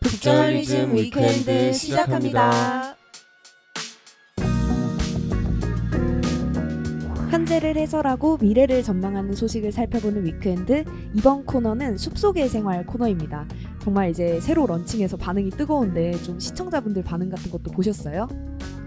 북저널리즘 위크엔드 시작합니다. 현재를 해설하고 미래를 전망하는 소식을 살펴보는 위크엔드 이번 코너는 숲속의 생활 코너입니다. 정말 이제 새로 런칭해서 반응이 뜨거운데 좀 시청자분들 반응 같은 것도 보셨어요?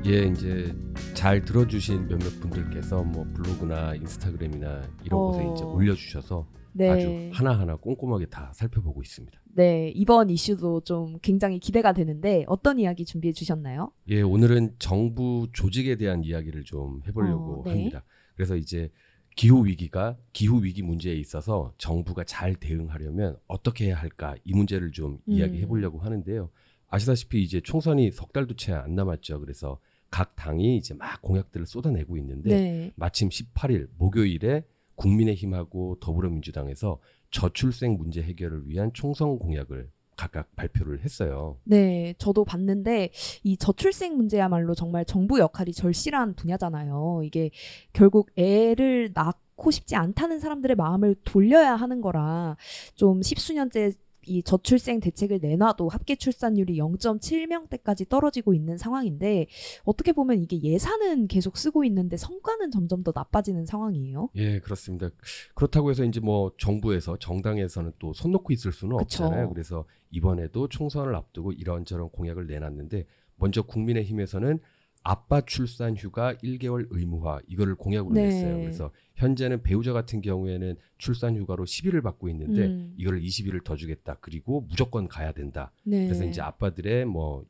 예, 이제 잘 들어주신 몇몇 분들께서 뭐 블로그나 인스타그램이나 이런 어. 곳에 이제 올려주셔서 네. 아주 하나하나 꼼꼼하게 다 살펴보고 있습니다. 네, 이번 이슈도 좀 굉장히 기대가 되는데 어떤 이야기 준비해 주셨나요? 예, 오늘은 정부 조직에 대한 이야기를 좀 해보려고 어, 네. 합니다. 그래서 이제 기후 위기가 기후 위기 문제에 있어서 정부가 잘 대응하려면 어떻게 해야 할까 이 문제를 좀 음. 이야기해 보려고 하는데요. 아시다시피 이제 총선이 석 달도 채 안 남았죠. 그래서 각 당이 이제 막 공약들을 쏟아내고 있는데 네. 마침 18일 목요일에 국민의힘하고 더불어민주당에서 저출생 문제 해결을 위한 총선 공약을 각각 발표를 했어요. 네, 저도 봤는데 이 저출생 문제야말로 정말 정부 역할이 절실한 분야잖아요. 이게 결국 애를 낳고 싶지 않다는 사람들의 마음을 돌려야 하는 거라 좀 십수년째 이 저출생 대책을 내놔도 합계 출산율이 0.7명대까지 떨어지고 있는 상황인데 어떻게 보면 이게 예산은 계속 쓰고 있는데 성과는 점점 더 나빠지는 상황이에요. 예, 그렇습니다. 그렇다고 해서 이제 뭐 정부에서 정당에서는 또 손 놓고 있을 수는 그쵸. 없잖아요. 그래서 이번에도 총선을 앞두고 이런저런 공약을 내놨는데 먼저 국민의힘에서는 아빠 출산 휴가 1개월 의무화 이거를 공약으로 네. 냈어요. 그래서 현재는 배우자 같은 경우에는 출산 휴가로 10일을 받고 있는데 음. 이거를 20일을 더 주겠다. 그리고 무조건 가야 된다. 네. 그래서 이제 아빠들의 뭐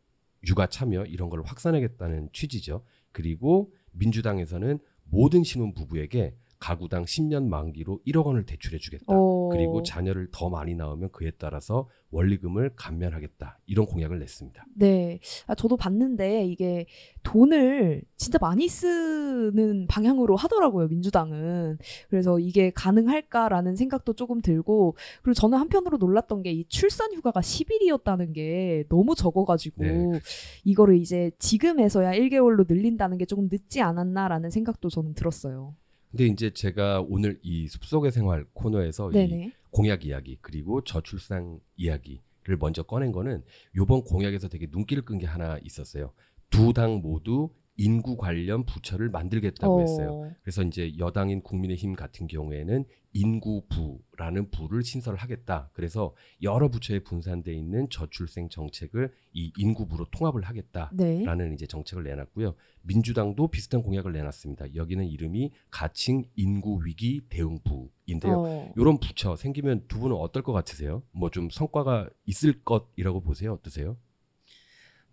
육아 참여 이런 걸 확산하겠다는 취지죠. 그리고 민주당에서는 모든 신혼 부부에게 가구당 10년 만기로 1억 원을 대출해 주겠다. 어. 그리고 자녀를 더 많이 낳으면 그에 따라서 원리금을 감면하겠다. 이런 공약을 냈습니다. 네. 아, 저도 봤는데 이게 돈을 진짜 많이 쓰는 방향으로 하더라고요, 민주당은. 그래서 이게 가능할까라는 생각도 조금 들고, 그리고 저는 한편으로 놀랐던 게 이 출산 휴가가 10일이었다는 게 너무 적어가지고, 네. 이거를 이제 지금에서야 1개월로 늘린다는 게 조금 늦지 않았나라는 생각도 저는 들었어요. 근데 이제 제가 오늘 이 숲속의 생활 코너에서 이 네네. 공약 이야기 그리고 저출산 이야기를 먼저 꺼낸 거는 요번 공약에서 되게 눈길을 끈 게 하나 있었어요. 두 당 모두 인구 관련 부처를 만들겠다고 했어요. 그래서 이제 여당인 국민의힘 같은 경우에는 인구부라는 부를 신설을 하겠다. 그래서 여러 부처에 분산돼 있는 저출생 정책을 이 인구부로 통합을 하겠다라는 네. 이제 정책을 내놨고요. 민주당도 비슷한 공약을 내놨습니다. 여기는 이름이 가칭 인구 위기 대응부인데요. 어. 이런 부처 생기면 두 분은 어떨 것 같으세요? 뭐 좀 성과가 있을 것이라고 보세요? 어떠세요?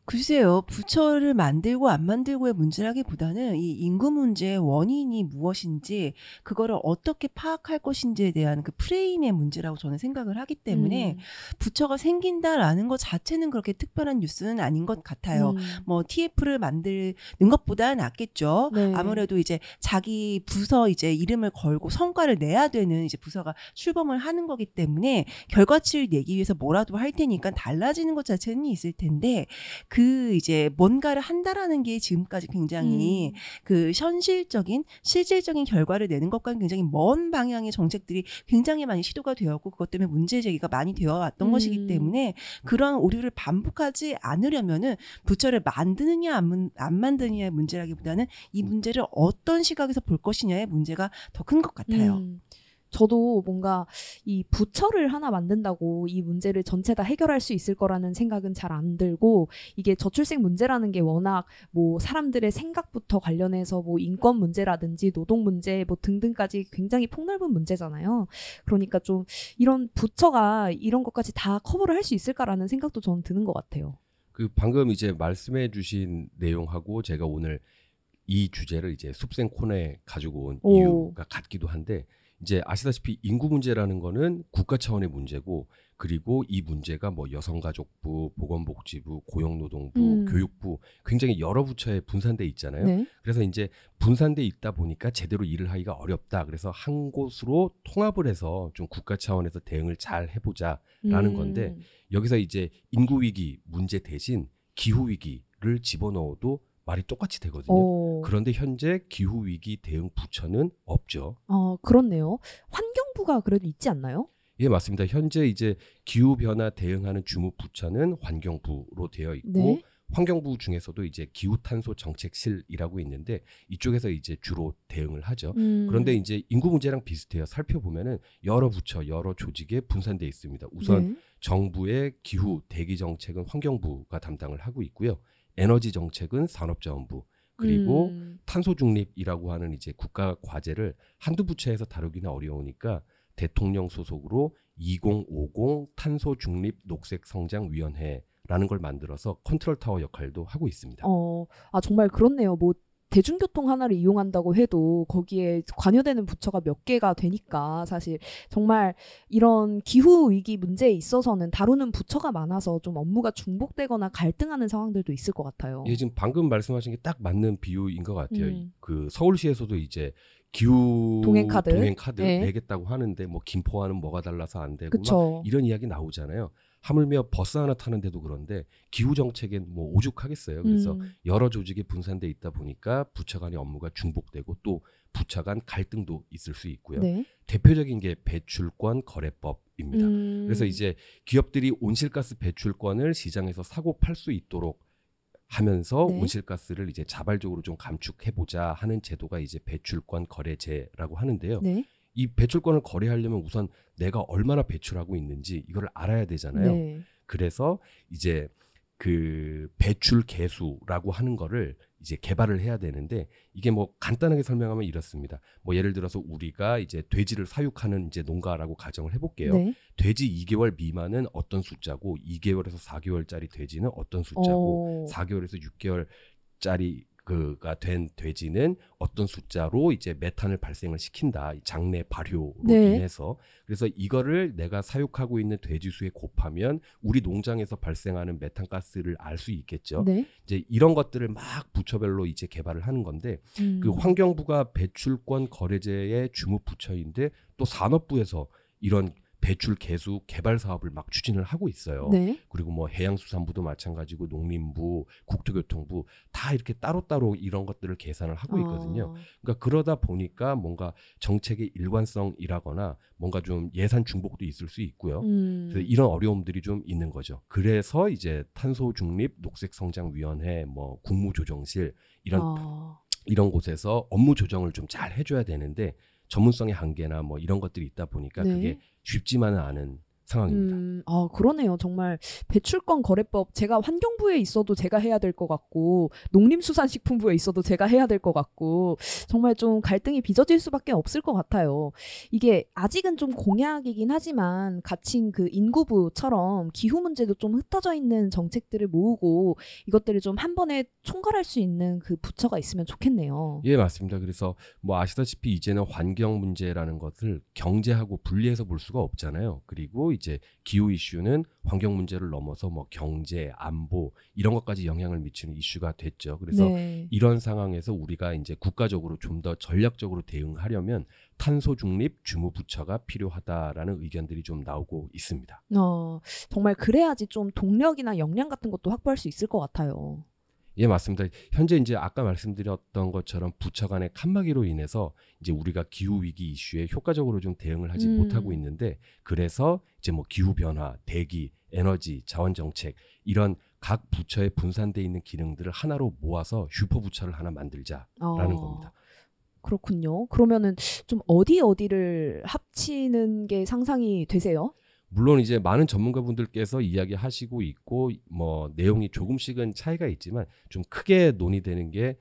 글쎄요, 부처를 만들고 안 만들고의 문제라기보다는 이 인구 문제의 원인이 무엇인지, 그거를 어떻게 파악할 것인지에 대한 그 프레임의 문제라고 저는 생각을 하기 때문에 음. 부처가 생긴다라는 것 자체는 그렇게 특별한 뉴스는 아닌 것 같아요. 음. 뭐 TF를 만드는 것보다 낫겠죠. 네. 아무래도 이제 자기 부서 이제 이름을 걸고 성과를 내야 되는 이제 부서가 출범을 하는 거기 때문에 결과치를 내기 위해서 뭐라도 할 테니까 달라지는 것 자체는 있을 텐데 그 이제 뭔가를 한다라는 게 지금까지 굉장히 음. 그 현실적인 실질적인 결과를 내는 것과는 굉장히 먼 방향의 정책들이 굉장히 많이 시도가 되었고 그것 때문에 문제 제기가 많이 되어 왔던 음. 것이기 때문에 그러한 오류를 반복하지 않으려면은 부처를 만드느냐 안, 문- 안 만드느냐의 문제라기보다는 이 문제를 어떤 시각에서 볼 것이냐의 문제가 더 큰 것 같아요. 음, 저도 뭔가 이 부처를 하나 만든다고 이 문제를 전체 다 해결할 수 있을 거라는 생각은 잘 안 들고 이게 저출생 문제라는 게 워낙 뭐 사람들의 생각부터 관련해서 뭐 인권 문제라든지 노동 문제 뭐 등등까지 굉장히 폭넓은 문제잖아요. 그러니까 좀 이런 부처가 이런 것까지 다 커버를 할 수 있을까라는 생각도 저는 드는 것 같아요. 그 방금 이제 말씀해 주신 내용하고 제가 오늘 이 주제를 이제 숲생 코너에 가지고 온 오. 이유가 같기도 한데 이제 아시다시피 인구 문제라는 거는 국가 차원의 문제고 그리고 이 문제가 뭐 여성가족부, 보건복지부, 고용노동부, 음. 교육부 굉장히 여러 부처에 분산돼 있잖아요. 네. 그래서 이제 분산돼 있다 보니까 제대로 일을 하기가 어렵다. 그래서 한 곳으로 통합을 해서 좀 국가 차원에서 대응을 잘 해보자라는 음. 건데 여기서 이제 인구 위기 문제 대신 기후 위기를 집어넣어도 말이 똑같이 되거든요. 어, 그런데 현재 기후 위기 대응 부처는 없죠. 어, 그렇네요. 환경부가 그래도 있지 않나요? 예, 맞습니다. 현재 이제 기후 변화 대응하는 주무 부처는 환경부로 되어 있고 네. 환경부 중에서도 이제 기후 탄소 정책실이라고 있는데 이쪽에서 이제 주로 대응을 하죠. 음. 그런데 이제 인구 문제랑 비슷해요. 살펴보면은 여러 부처, 여러 조직에 분산돼 있습니다. 우선 네. 정부의 기후 대기 정책은 환경부가 담당을 하고 있고요. 에너지 정책은 산업자원부 그리고 음. 탄소 중립이라고 하는 이제 국가 과제를 한두 부처에서 다루기는 어려우니까 대통령 소속으로 2050 탄소 중립 녹색 성장 위원회라는 걸 만들어서 컨트롤 타워 역할도 하고 있습니다. 어, 아 정말 그렇네요. 뭐 대중교통 하나를 이용한다고 해도 거기에 관여되는 부처가 몇 개가 되니까 사실 정말 이런 기후 위기 문제에 있어서는 다루는 부처가 많아서 좀 업무가 중복되거나 갈등하는 상황들도 있을 것 같아요. 예, 지금 방금 말씀하신 게 딱 맞는 비유인 것 같아요. 음. 그 서울시에서도 이제 기후 동행 카드. 동행 카드 네. 내겠다고 하는데 뭐 김포와는 뭐가 달라서 안 되고. 이런 이야기 나오잖아요. 하물며 버스 하나 타는데도 그런데 기후 정책엔 뭐 오죽하겠어요. 그래서 음. 여러 조직이 분산돼 있다 보니까 부처 간의 업무가 중복되고 또 부처 간 갈등도 있을 수 있고요. 네. 대표적인 게 배출권 거래법입니다. 음. 그래서 이제 기업들이 온실가스 배출권을 시장에서 사고 팔 수 있도록 하면서 네. 온실가스를 이제 자발적으로 좀 감축해 보자 하는 제도가 이제 배출권 거래제라고 하는데요. 네. 이 배출권을 거래하려면 우선 내가 얼마나 배출하고 있는지 이걸 알아야 되잖아요. 네. 그래서 이제 그 배출 개수라고 하는 거를 이제 개발을 해야 되는데 이게 뭐 간단하게 설명하면 이렇습니다. 뭐 예를 들어서 우리가 이제 돼지를 사육하는 이제 농가라고 가정을 해볼게요. 네. 돼지 2개월 미만은 어떤 숫자고 2개월에서 4개월짜리 돼지는 어떤 숫자고 어. 4개월에서 6개월짜리 그가 된 돼지는 어떤 숫자로 이제 메탄을 발생을 시킨다. 이 장내 발효로 네. 인해서 그래서 이거를 내가 사육하고 있는 돼지 수에 곱하면 우리 농장에서 발생하는 메탄 가스를 알 수 있겠죠. 네. 이제 이런 것들을 막 부처별로 이제 개발을 하는 건데 음. 그 환경부가 배출권 거래제의 주무 부처인데 또 산업부에서 이런 배출 개수 개발 사업을 막 추진을 하고 있어요. 네. 그리고 뭐 해양수산부도 마찬가지고 농림부, 국토교통부 다 이렇게 따로따로 이런 것들을 계산을 하고 있거든요. 아. 그러니까 그러다 보니까 뭔가 정책의 일관성이라거나 뭔가 좀 예산 중복도 있을 수 있고요. 음. 그래서 이런 어려움들이 좀 있는 거죠. 그래서 이제 탄소 중립 녹색 성장 위원회 뭐 국무조정실 이런 아. 이런 곳에서 업무 조정을 좀 잘 해줘야 되는데 전문성의 한계나 뭐 이런 것들이 있다 보니까 네. 그게 쉽지만은 않은 상황입니다. 음, 아, 그러네요. 정말 배출권 거래법 제가 환경부에 있어도 제가 해야 될 것 같고 농림수산식품부에 있어도 제가 해야 될 것 같고 정말 좀 갈등이 빚어질 수밖에 없을 것 같아요. 이게 아직은 좀 공약이긴 하지만 갇힌 그 인구부처럼 기후 문제도 좀 흩어져 있는 정책들을 모으고 이것들을 좀 한 번에 총괄할 수 있는 그 부처가 있으면 좋겠네요. 예, 맞습니다. 그래서 뭐 아시다시피 이제는 환경 문제라는 것을 경제하고 분리해서 볼 수가 없잖아요. 그리고 이제 기후 이슈는 환경 문제를 넘어서 뭐 경제, 안보 이런 것까지 영향을 미치는 이슈가 됐죠. 그래서 네. 이런 상황에서 우리가 이제 국가적으로 좀 더 전략적으로 대응하려면 탄소 중립 주무 부처가 필요하다라는 의견들이 좀 나오고 있습니다. 어, 정말 그래야지 좀 동력이나 역량 같은 것도 확보할 수 있을 것 같아요. 예, 맞습니다. 현재 이제 아까 말씀드렸던 것처럼 부처 간의 칸막이로 인해서 이제 우리가 기후 위기 이슈에 효과적으로 좀 대응을 하지 음. 못하고 있는데 그래서 이제 뭐 기후 변화, 대기, 에너지, 자원 정책 이런 각 부처에 분산돼 있는 기능들을 하나로 모아서 슈퍼 부처를 하나 만들자라는 어, 겁니다. 그렇군요. 그러면은 좀 어디 어디를 합치는 게 상상이 되세요? 물론 이제 많은 전문가분들께서 이야기하시고 있고 뭐 내용이 조금씩은 차이가 있지만 좀 크게 논의되는 게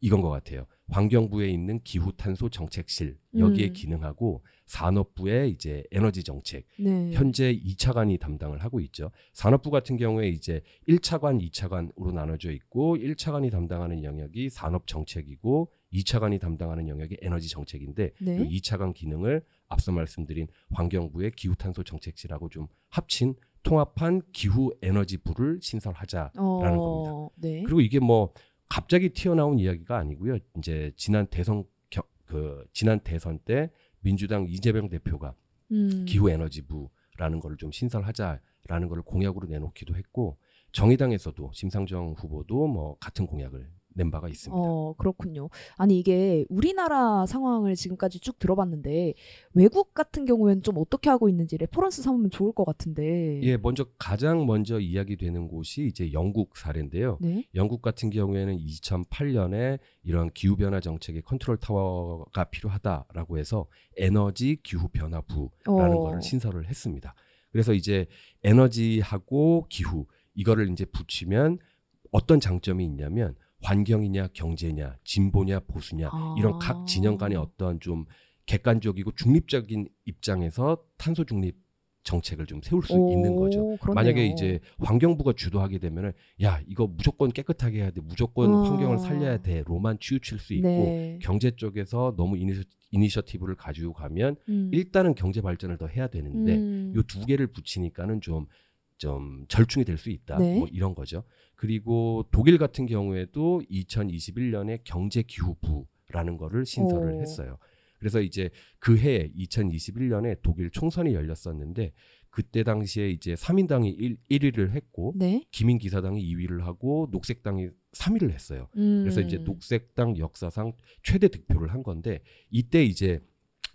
이건 것 같아요. 환경부에 있는 기후 탄소 정책실 여기에 음. 기능하고 산업부의 이제 에너지 정책 네. 현재 2차관이 담당을 하고 있죠. 산업부 같은 경우에 이제 1차관, 2차관으로 나눠져 있고 1차관이 담당하는 영역이 산업 정책이고 2차관이 담당하는 영역이 에너지 정책인데 네. 이 2차관 기능을 앞서 말씀드린 환경부의 기후탄소 정책실하고 좀 합친 통합한 기후 에너지부를 신설하자. 어, 겁니다. 네. 그리고 이게 뭐 갑자기 튀어나온 이야기가 아니고요. 이제 지난 대선 겨- 그 지난 대선 때 민주당 이재명 대표가 음. 기후 에너지부라는 걸 좀 신설하자라는 걸 공약으로 내놓기도 했고 정의당에서도 심상정 후보도 뭐 같은 공약을 낸 바가 있습니다. 어, 그렇군요. 아니, 이게 우리나라 상황을 지금까지 쭉 들어봤는데, 외국 같은 경우에는 좀 어떻게 하고 있는지 reference 삼으면 좋을 것 같은데. 예, 먼저 가장 먼저 이야기되는 곳이 이제 영국 사례인데요. 네. 영국 같은 경우에는 2008년에 이런 기후 변화 정책의 컨트롤 타워가 필요하다라고 해서 에너지 기후 변화부라는 어. 거를 신설을 했습니다. 그래서 이제 에너지하고 기후 이거를 이제 붙이면 어떤 장점이 있냐면 환경이냐 경제냐 진보냐 보수냐 아. 이런 각 진영 간의 어떤 좀 객관적이고 중립적인 입장에서 탄소 중립 정책을 좀 세울 수 오, 있는 거죠. 그렇네요. 만약에 이제 환경부가 주도하게 되면은 야 이거 무조건 깨끗하게 해야 돼 무조건 아. 환경을 살려야 돼로만 치우칠 수 있고 네. 경제 쪽에서 너무 이니셔, 이니셔티브를 가지고 가면 음. 일단은 경제 발전을 더 해야 되는데 음. 요두 개를 붙이니까는 좀 좀 절충이 될 수 있다. 네. 뭐 이런 거죠. 그리고 독일 같은 경우에도 2021년에 경제 기후부라는 거를 신설을 오. 했어요. 그래서 이제 그 해에 2021년에 독일 총선이 열렸었는데 그때 당시에 이제 3인당이 1, 1위를 했고 네. 기민 기사당이 2위를 하고 녹색당이 3위를 했어요. 음. 그래서 이제 녹색당 역사상 최대 득표를 한 건데 이때 이제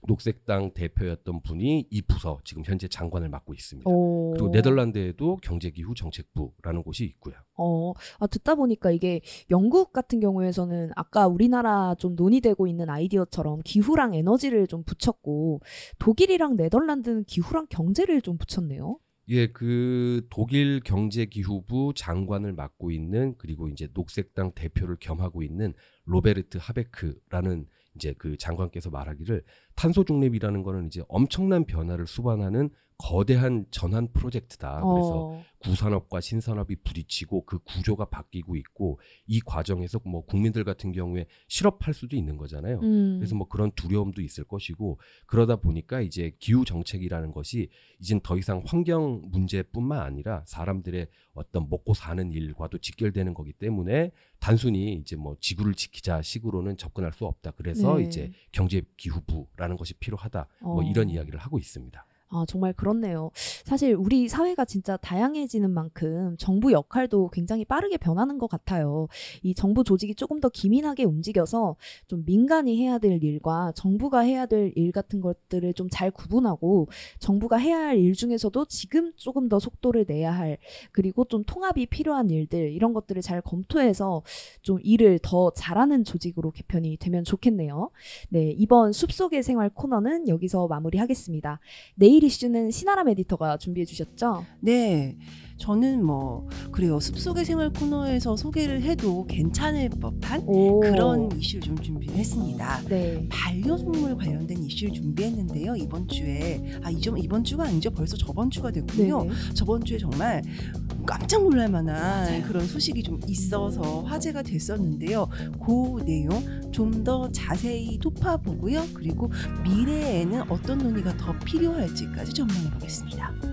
녹색당 대표였던 분이 이 부서 지금 현재 장관을 맡고 있습니다. 오. 그리고 네덜란드에도 경제기후 정책부라는 곳이 있고요. 어, 아, 듣다 보니까 이게 영국 같은 경우에서는 아까 우리나라 좀 논의되고 있는 아이디어처럼 기후랑 에너지를 좀 붙였고 독일이랑 네덜란드는 기후랑 경제를 좀 붙였네요. 예, 그 독일 경제기후부 장관을 맡고 있는 그리고 이제 녹색당 대표를 겸하고 있는 로베르트 하베크라는 이제 그 장관께서 말하기를 탄소 중립이라는 거는 이제 엄청난 변화를 수반하는 거대한 전환 프로젝트다. 그래서 어, 구산업과 신산업이 부딪히고 그 구조가 바뀌고 있고 이 과정에서 뭐 국민들 같은 경우에 실업할 수도 있는 거잖아요. 음. 그래서 뭐 그런 두려움도 있을 것이고 그러다 보니까 이제 기후 정책이라는 것이 이젠 더 이상 환경 문제뿐만 아니라 사람들의 어떤 먹고 사는 일과도 직결되는 거기 때문에 단순히 이제 뭐 지구를 지키자 식으로는 접근할 수 없다. 그래서 네. 이제 경제 기후부라 는 것이 필요하다. 뭐 어. 이런 이야기를 하고 있습니다. 아, 정말 그렇네요. 사실 우리 사회가 진짜 다양해지는 만큼 정부 역할도 굉장히 빠르게 변하는 것 같아요. 이 정부 조직이 조금 더 기민하게 움직여서 좀 민간이 해야 될 일과 정부가 해야 될 일 같은 것들을 좀 잘 구분하고 정부가 해야 할 일 중에서도 지금 조금 더 속도를 내야 할 그리고 좀 통합이 필요한 일들 이런 것들을 잘 검토해서 좀 일을 더 잘하는 조직으로 개편이 되면 좋겠네요. 네, 이번 숲속의 생활 코너는 여기서 마무리하겠습니다. 내일 이슈는 신아람 에디터가 준비해 주셨죠? 네. 저는 뭐 그래요. 숲속의 생활 코너에서 소개를 해도 괜찮을 법한 오. 그런 이슈를 좀 준비를 했습니다. 네. 반려동물 관련된 이슈를 준비했는데요. 이번 주에 아 이 점 이번 주가 아니죠. 벌써 저번 주가 됐군요. 네네. 저번 주에 정말 깜짝 놀랄 만한 그런 소식이 좀 있어서 화제가 됐었는데요. 그 내용 좀 더 자세히 톺아보고요. 그리고 미래에는 어떤 논의가 더 필요할지까지 전망해 보겠습니다.